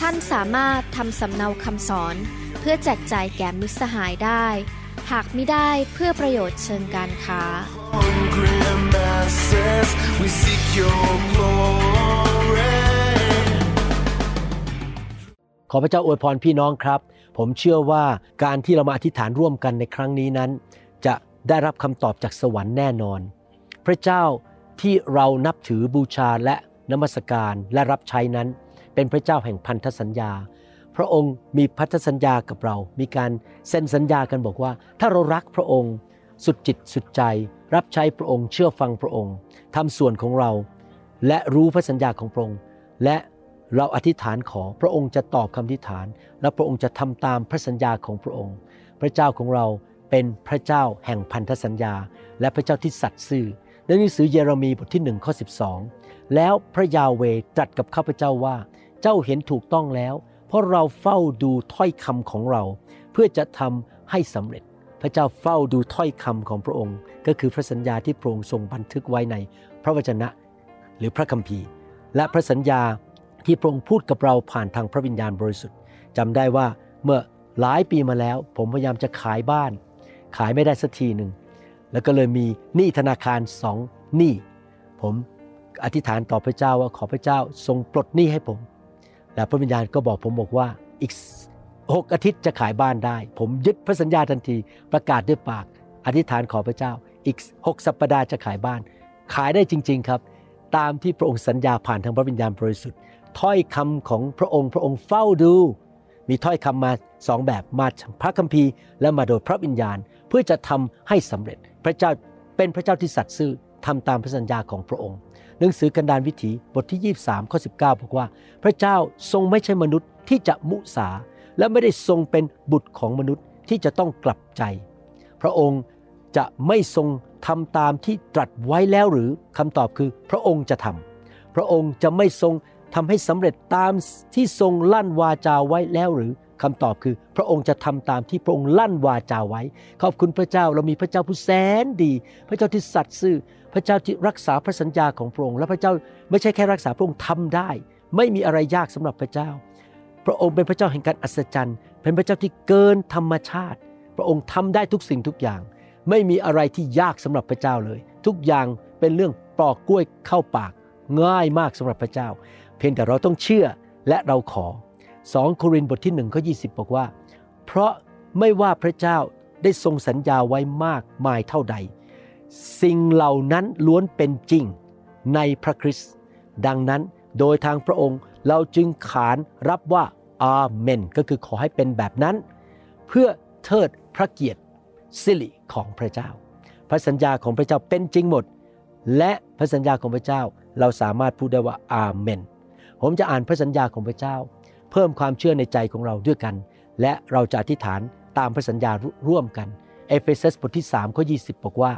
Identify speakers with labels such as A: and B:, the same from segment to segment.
A: ท่านสามารถทำสำเนาคำสอน เพื่อแจกจ่ายแก่มิตรสหายได้ หากไม่ได้เพื่อประโยชน์เชิงการค้า
B: hungry masses, we seek your glory.
C: ขอพระเจ้าอวยพรพี่น้องครับ ผมเชื่อว่าการที่เรามาอธิษฐานร่วมกันในครั้งนี้นั้น จะได้รับคำตอบจากสวรรค์แน่นอน พระเจ้าที่เรานับถือบูชาและนมัสการและรับใช้นั้น เป็นพระเจ้าแห่งพันธสัญญา พระองค์มีพันธสัญญากับเรา มีการเซ็นสัญญากันบอกว่า ถ้าเรารักพระองค์ สุดจิตสุดใจ รับใช้พระองค์เชื่อฟังพระองค์ทำส่วนของเรา และรู้พระสัญญาของพระองค์ และเราอธิษฐานขอพระองค์จะตอบคำอธิษฐาน และพระองค์จะทำตามพระสัญญาของพระองค์ พระเจ้าของเราเป็นพระเจ้าแห่งพันธสัญญา และพระเจ้าที่สัตย์ซื่อในหนังสือเยเรมีบทที่1ข้อ 12 แล้วพระยาเวตรัสกับข้าพเจ้าว่า เจ้าเห็นถูกต้องแล้ว เพราะเราเฝ้าดูถ้อยคำของเรา เพื่อจะทำให้สำเร็จ พระเจ้าเฝ้าดูถ้อยคำของพระองค์ ก็คือพระสัญญาที่พระองค์ทรงบันทึกไว้ในพระวจนะหรือพระคัมภีร์ และพระสัญญาที่พระองค์พูดกับเราผ่านทางพระวิญญาณบริสุทธิ์จำได้ว่าเมื่อหลายปีมาแล้ว ผมพยายามจะขายบ้าน ขายไม่ได้สักทีหนึ่งแล้วก็เลยมีหนี้ธนาคารสองหนี้ผมอธิษฐานต่อพระเจ้าว่าขอพระเจ้าทรงปลดหนี้ให้ผม และพระวิญญาณก็บอกผมบอกว่าอีกหกอาทิตย์จะขายบ้านได้ ผมยึดพระสัญญาทันทีประกาศด้วยปาก อธิษฐานขอพระเจ้า อีกหกสัปปดาห์จะขายบ้าน ขายได้จริง ๆครับ ตามที่พระองค์สัญญาผ่านทางพระวิญญาณบริสุทธิ์ถ้อยคำของพระองค์พระองค์เฝ้าดู มีถ้อยคำมาสองแบบมาพระคัมภีร์ และมาโดยพระวิญญาณเพื่อจะทำให้สำเร็จ พระเจ้าเป็นพระเจ้าที่สัตย์ซื่อทำตามพระสัญญาของพระองค์ หนังสือกันดารวิถีบทที่ 23 ข้อ 19บอกว่า พระเจ้าทรงไม่ใช่มนุษย์ที่จะมุสา และไม่ได้ทรงเป็นบุตรของมนุษย์ที่จะต้องกลับใจ พระองค์จะไม่ทรงทำตามที่ตรัสไว้แล้วหรือคำตอบคือพระองค์จะทำพระองค์จะไม่ทรงทำให้สำเร็จตามที่ทรงลั่นวาจาไว้แล้วหรือคำตอบคือ พระองค์จะทำตามที่พระองค์ลั่นวาจาไว้ ขอบคุณพระเจ้าเรามีพระเจ้าผู้แสนดี พระเจ้าที่สัตย์ซื่อพระเจ้าที่รักษาพระสัญญาของพระองค์ และพระเจ้าไม่ใช่แค่รักษาพระองค์ทำได้ ไม่มีอะไรยากสำหรับพระเจ้า พระองค์เป็นพระเจ้าแห่งการอัศจรรย์ เป็นพระเจ้าที่เกินธรรมชาติ พระองค์ทำได้ทุกสิ่งทุกอย่าง ไม่มีอะไรที่ยากสำหรับพระเจ้าเลย ทุกอย่างเป็นเรื่องปลอกกล้วยเข้าปากง่ายมากสำหรับพระเจ้า เพียงแต่เราต้องเชื่อและเราขอ 2 โครินธ์บทที่1ข้อ20 บอกว่า เพราะไม่ว่าพระเจ้าได้ทรงสัญญาไว้มากมายเท่าใด สิ่งเหล่านั้นล้วนเป็นจริงในพระคริสต์ดังนั้นโดยทางพระองค์เราจึงขานรับว่าอาเมน ก็คือขอให้เป็นแบบนั้น เพื่อเทิดพระเกียรติสิริของพระเจ้า พระสัญญาของพระเจ้าเป็นจริงหมด และพระสัญญาของพระเจ้าเราสามารถพูดได้ว่าอาเมน ผมจะอ่านพระสัญญาของพระเจ้า เพิ่มความเชื่อในใจของเราด้วยกัน และเราจะอธิษฐานตามพระสัญญาร่วมกัน เอเฟซัสบทที่3ข้อ20 บอกว่า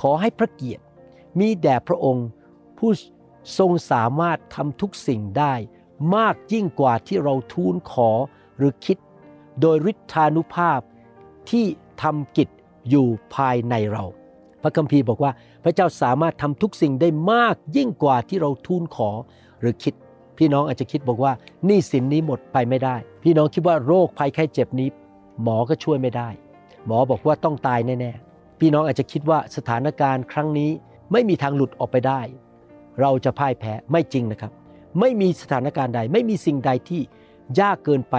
C: ขอให้พระเกียรติ มีแด่พระองค์ ผู้ทรงสามารถทำทุกสิ่งได้ มากยิ่งกว่าที่เราทูลขอหรือคิด โดยฤทธานุภาพที่ทำกิจอยู่ภายในเรา พระคัมภีร์บอกว่าพระเจ้าสามารถทำทุกสิ่งได้มากยิ่งกว่าที่เราทูลขอหรือคิด พี่น้องอาจจะคิดบอกว่านี้สินนี้หมดไปไม่ได้ พี่น้องคิดว่าโรคภัยไข้เจ็บนี้ หมอก็ช่วยไม่ได้ หมอบอกว่าต้องตายแน่ๆ พี่น้องอาจจะคิดว่าสถานการณ์ครั้งนี้ไม่มีทางหลุดออกไปได้ เราจะพ่ายแพ้ไม่จริงนะครับ ไม่มีสถานการณ์ใด ไม่มีสิ่งใดที่ยากเกินไป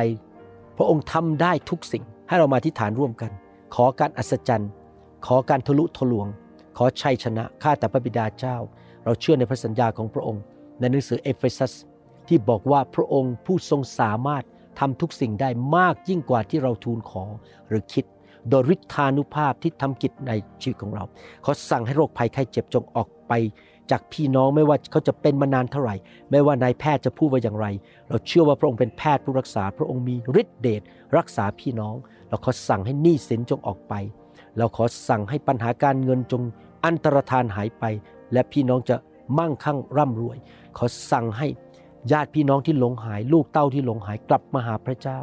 C: พระองค์ทำได้ทุกสิ่งให้เรามาอธิษฐานร่วมกัน ขอการอัศจรรย์ ขอการทะลุทะลวง ขอชัยชนะข้าแต่พระบิดาเจ้า เราเชื่อในพระสัญญาของพระองค์ ในหนังสือเอเฟซัสที่บอกว่าพระองค์ผู้ทรงสามารถทำทุกสิ่งได้มากยิ่งกว่าที่เราทูลขอหรือคิด โดยฤทธานุภาพที่ทำกิจในชีวิตของเรา เขอสั่งให้โรคภัยไข้เจ็บจงออกไปจากพี่น้องไม่ว่าเขาจะเป็นมานานเท่าไหร่ ไม่ว่านายแพทย์จะพูดว่าอย่างไร เราเชื่อว่าพระองค์เป็นแพทย์ผู้รักษา พระองค์มีฤทธิเดชรักษาพี่น้อง เราขอสั่งให้หนี้สินจงออกไป เราขอสั่งให้ปัญหาการเงินจงอันตรธานหายไป และพี่น้องจะมั่งคั่งร่ำรวย ขอสั่งให้ญาติพี่น้องที่หลงหาย ลูกเต้าที่หลงหายกลับมาหาพระเจ้า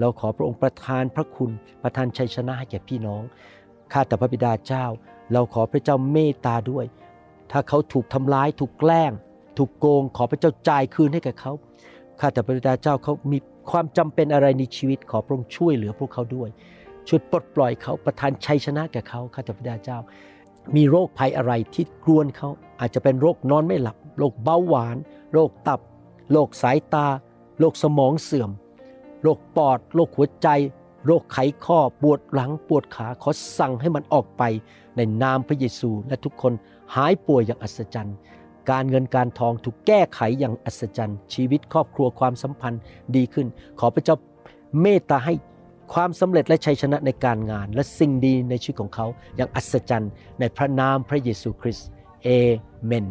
C: เราขอพระองค์ประทานพระคุณประทานชัยชนะให้แก่พี่น้อง ข้าแต่พระบิดาเจ้า เราขอพระเจ้าเมตตาด้วย ถ้าเขาถูกทำร้ายถูกแกล้ง ถูกโกง ขอพระเจ้าจ่ายคืนให้แก่เขา ข้าแต่พระบิดาเจ้าเขามีความจำเป็นอะไรในชีวิตขอพระองค์ช่วยเหลือพวกเขาด้วย ช่วยปลดปล่อยเขาประทานชัยชนะแก่เขาข้าแต่พระบิดาเจ้า มีโรคภัยอะไรที่กวนเขาอาจจะเป็นโรคนอนไม่หลับ โรคเบาหวาน โรคตับ โรคสายตา โรคสมองเสื่อม โรคปอด โรคหัวใจ โรคไขข้อ ปวดหลัง ปวดขา ขอสั่งให้มันออกไปในนามพระเยซู และทุกคนหายป่วยอย่างอัศจรรย์ การเงินการทองถูกแก้ไขอย่างอัศจรรย์ ชีวิตครอบครัวความสัมพันธ์ดีขึ้น ขอพระเจ้าเมตตาให้ความสำเร็จและชัยชนะในการงาน และสิ่งดีในชีวิตของเขาอย่างอัศจรรย์ ในพระนามพระเยซูคริสต์เอเมน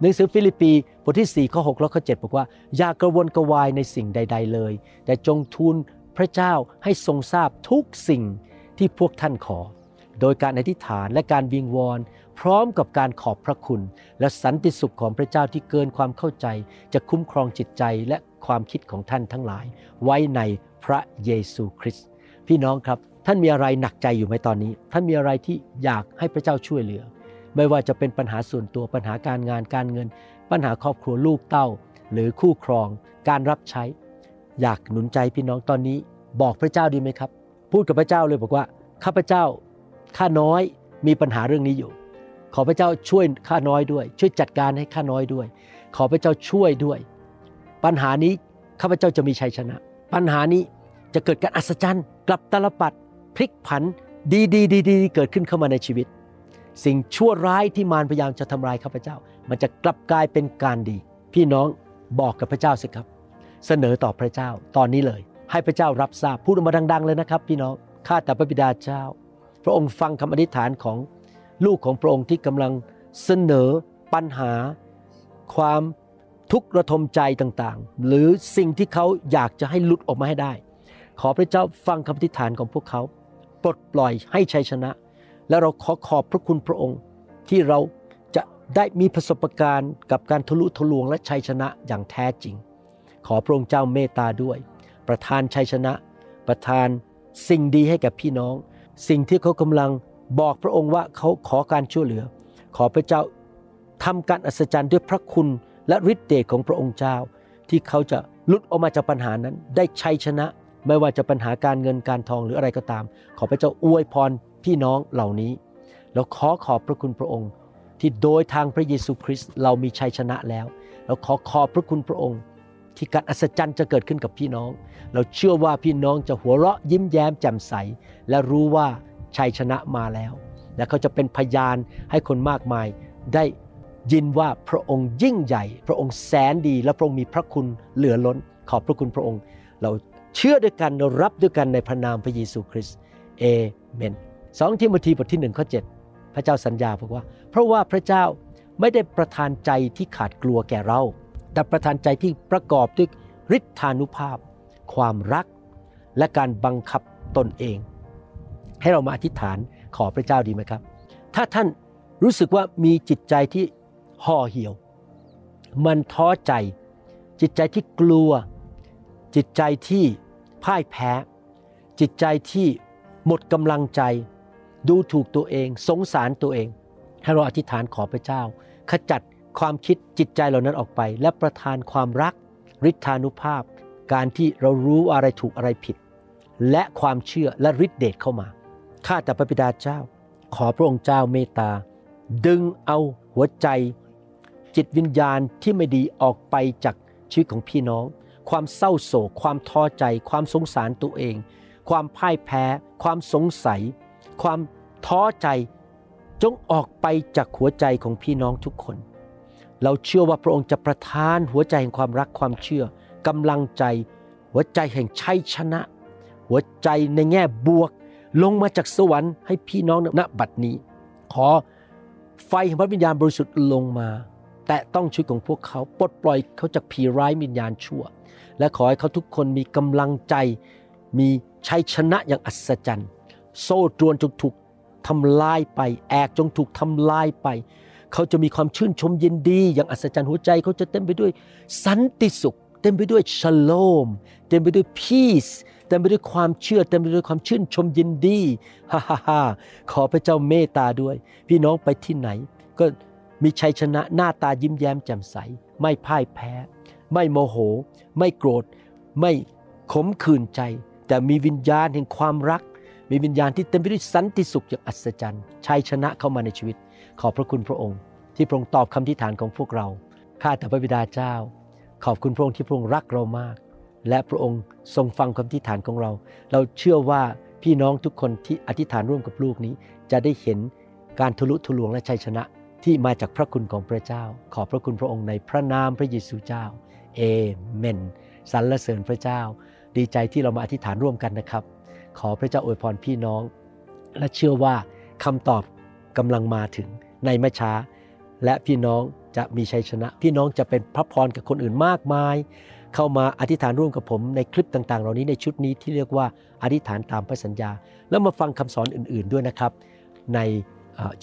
C: หนังสือฟิลิปปี บทที่ 4 ข้อ 6 และข้อ 7 บอกว่า อย่ากระวนกระวายในสิ่งใด ๆ เลย แต่จงทูลพระเจ้าให้ทรงทราบทุกสิ่งที่พวกท่านขอ โดยการอธิษฐานและการวิงวอน พร้อมกับการขอบพระคุณ และสันติสุขของพระเจ้าที่เกินความเข้าใจ จะคุ้มครองจิตใจและความคิดของท่านทั้งหลาย ไว้ในพระเยซูคริสต์พี่น้องครับท่านมีอะไรหนักใจอยู่ไหมตอนนี้ ท่านมีอะไรที่อยากให้พระเจ้าช่วยเหลือ ไม่ว่าจะเป็นปัญหาส่วนตัวปัญหาการงานการเงิน ปัญหาครอบครัวลูกเต้า หรือคู่ครอง การรับใช้ อยากหนุนใจพี่น้องตอนนี้ บอกพระเจ้าดีไหมครับ พูดกับพระเจ้าเลยบอกว่าข้าพเจ้าข้าน้อยมีปัญหาเรื่องนี้อยู่ ขอพระเจ้าช่วยข้าน้อยด้วย ช่วยจัดการให้ข้าน้อยด้วย ขอพระเจ้าช่วยด้วย ปัญหานี้ข้าพเจ้าจะมีชัยชนะ ปัญหานี้จะเกิดการอัศจรรย์ กลับตลปัดพลิกผันดีดีดีดีเกิดขึ้นเข้ามาในชีวิต สิ่งชั่วร้ายที่มารพยายามจะทำลายข้าพเจ้า มันจะกลับกลายเป็นการดี พี่น้องบอกกับพระเจ้าสิครับ เสนอต่อพระเจ้าตอนนี้เลย ให้พระเจ้ารับทราบพูดออกมาดัง ๆ เลยนะครับ พี่น้องข้าแต่พระบิดาเจ้า พระองค์ฟังคำอธิษฐานของลูกของพระองค์ที่กำลังเสนอปัญหา ความทุกข์ระทมใจต่างๆ หรือสิ่งที่เขาอยากจะให้หลุดออกมาให้ได้ ขอพระเจ้าฟังคำอธิษฐานของพวกเขา ปลดปล่อยให้ชัยชนะ และเราขอขอบพระคุณพระองค์ที่เรา ได้มีประสบการณ์กับการทะลุทะลวงและชัยชนะอย่างแท้จริง ขอพระองค์เจ้าเมตตาด้วย ประทานชัยชนะ ประทานสิ่งดีให้กับพี่น้อง สิ่งที่เขากำลังบอกพระองค์ว่าเขาขอการช่วยเหลือ ขอพระเจ้าทำการอัศจรรย์ด้วยพระคุณและฤทธิ์เดชของพระองค์เจ้า ที่เขาจะลุดออกมาจากปัญหานั้น ได้ชัยชนะ ไม่ว่าจะปัญหาการเงินการทองหรืออะไรก็ตาม ขอพระเจ้าอวยพรพี่น้องเหล่านี้แล้วขอขอบพระคุณพระองค์ ที่โดยทางพระเยซูคริสต์เรามีชัยชนะแล้วแล้วขอขอบพระคุณพระองค์ ที่การอัศจรรย์จะเกิดขึ้นกับพี่น้อง เราเชื่อว่าพี่น้องจะหัวเราะยิ้มแย้มแจ่มใส และรู้ว่าชัยชนะมาแล้ว และเขาจะเป็นพยานให้คนมากมายได้ยินว่าพระองค์ยิ่งใหญ่ พระองค์แสนดี และพระองค์มีพระคุณเหลือล้น ขอบพระคุณพระองค์ เราเชื่อด้วยกันเรารับด้วยกันในพระนามพระเยซูคริสต์เอเมนสองทิโมธีบทที่หนึ่งข้อเจ็ด พระเจ้าสัญญาบอกว่า เพราะว่าพระเจ้าไม่ได้ประทานใจที่ขาดกลัวแก่เรา แต่ประทานใจที่ประกอบด้วยฤทธานุภาพ ความรัก และการบังคับตนเอง ให้เรามาอธิษฐานขอพระเจ้าดีไหมครับ ถ้าท่านรู้สึกว่ามีจิตใจที่ห่อเหี่ยว มันท้อใจ จิตใจที่กลัว จิตใจที่พ่ายแพ้ จิตใจที่หมดกำลังใจ ดูถูกตัวเอง สงสารตัวเอง ให้เราอธิษฐานขอพระเจ้า ขจัดความคิดจิตใจเหล่านั้นออกไป และประทานความรักฤทธานุภาพ การที่เรารู้อะไรถูกอะไรผิด และความเชื่อและฤทธิเดชเข้ามาข้าแต่พระบิดาเจ้า ขอพระองค์เจ้าเมตตา ดึงเอาหัวใจ จิตวิญญาณที่ไม่ดีออกไปจากชีวิตของพี่น้อง ความเศร้าโศก ความท้อใจ ความสงสารตัวเอง ความพ่ายแพ้ ความสงสัย ความท้อใจจงออกไปจากหัวใจของพี่น้องทุกคน เราเชื่อว่าพระองค์จะประทานหัวใจแห่งความรักความเชื่อกำลังใจ หัวใจแห่งชัยชนะ หัวใจในแง่บวก ลงมาจากสวรรค์ให้พี่น้องณบัดนี้ ขอไฟแห่งพระวิญญาณบริสุทธิ์ลงมา แต่ต้องชีวิตของพวกเขาปลดปล่อยเขาจากผีร้ายวิญญาณชั่ว และขอให้เขาทุกคนมีกำลังใจ มีชัยชนะอย่างอัศจรรย์ โซ่ตรวนจงถูกทำลายไป แอกจงถูกทำลายไป เขาจะมีความชื่นชมยินดี อย่างอัศจรรย์หัวใจเขาจะเต็มไปด้วยสันติสุข เต็มไปด้วยชโลม เต็มไปด้วย peace เต็มไปด้วยความเชื่อเต็มไปด้วยความชื่นชมยินดีฮ่าฮ่าฮ่าขอพระเจ้าเมตตาด้วย พี่น้องไปที่ไหน ก็มีชัยชนะหน้าตายิ้มแย้มแจ่มใส ไม่พ่ายแพ้ ไม่โมโห ไม่โกรธ ไม่ขมขื่นใจ แต่มีวิญญาณแห่งความรัก มีวิญญาณที่เต็มไปด้วยสันติสุขอย่างอัศจรรย์ชัยชนะเข้ามาในชีวิต ขอบพระคุณพระองค์ ที่พระองค์ตอบคำทิฐานของพวกเราข้าแต่พระบิดาเจ้า ขอบคุณพระองค์ที่พระองค์รักเรามาก และพระองค์ทรงฟังคำทิฐานของเรา เราเชื่อว่าพี่น้องทุกคนที่อธิษฐานร่วมกับลูกนี้ จะได้เห็นการทะลุทะลวงและชัยชนะที่มาจากพระคุณของพระเจ้า ขอบพระคุณพระองค์ในพระนามพระเยซูเจ้าเอเมนสรรเสริญพระเจ้า ดีใจที่เรามาอธิษฐานร่วมกันนะครับ ขอพระเจ้าอวยพรพี่น้อง และเชื่อว่าคำตอบกำลังมาถึงในไม่ช้า และพี่น้องจะมีชัยชนะ พี่น้องจะเป็นพระพรกับคนอื่นมากมาย เข้ามาอธิษฐานร่วมกับผมในคลิปต่างๆ เหล่านี้ในชุดนี้ที่เรียกว่าอธิษฐานตามพระสัญญา แล้วมาฟังคำสอนอื่นๆด้วยนะครับ ใน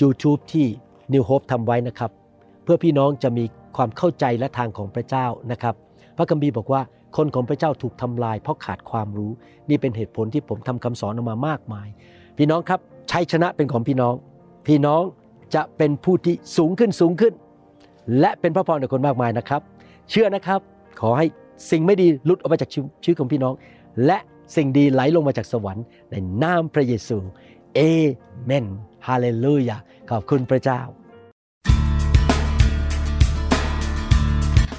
C: YouTube ที่ New Hope ทำไว้นะครับ เพื่อพี่น้องจะมีความเข้าใจและทางของพระเจ้านะครับ พระคัมภีร์บอกว่า คนของพระเจ้าถูกทำลาย เพราะขาดความรู้ นี่เป็นเหตุผลที่ผมทำคำสอนออกมามากมาย พี่น้องครับชัยชนะเป็นของพี่น้อง พี่น้องจะเป็นผู้ที่สูงขึ้นสูงขึ้น และเป็นพระพรแก่คนมากมายนะครับ เชื่อนะครับขอให้สิ่งไม่ดีหลุดออกมาจากชีวิตของพี่น้อง และสิ่งดีไหลลงมาจากสวรรค์ในนามพระเยซูเอเมนฮาเลลูยาขอบคุณพระเจ้า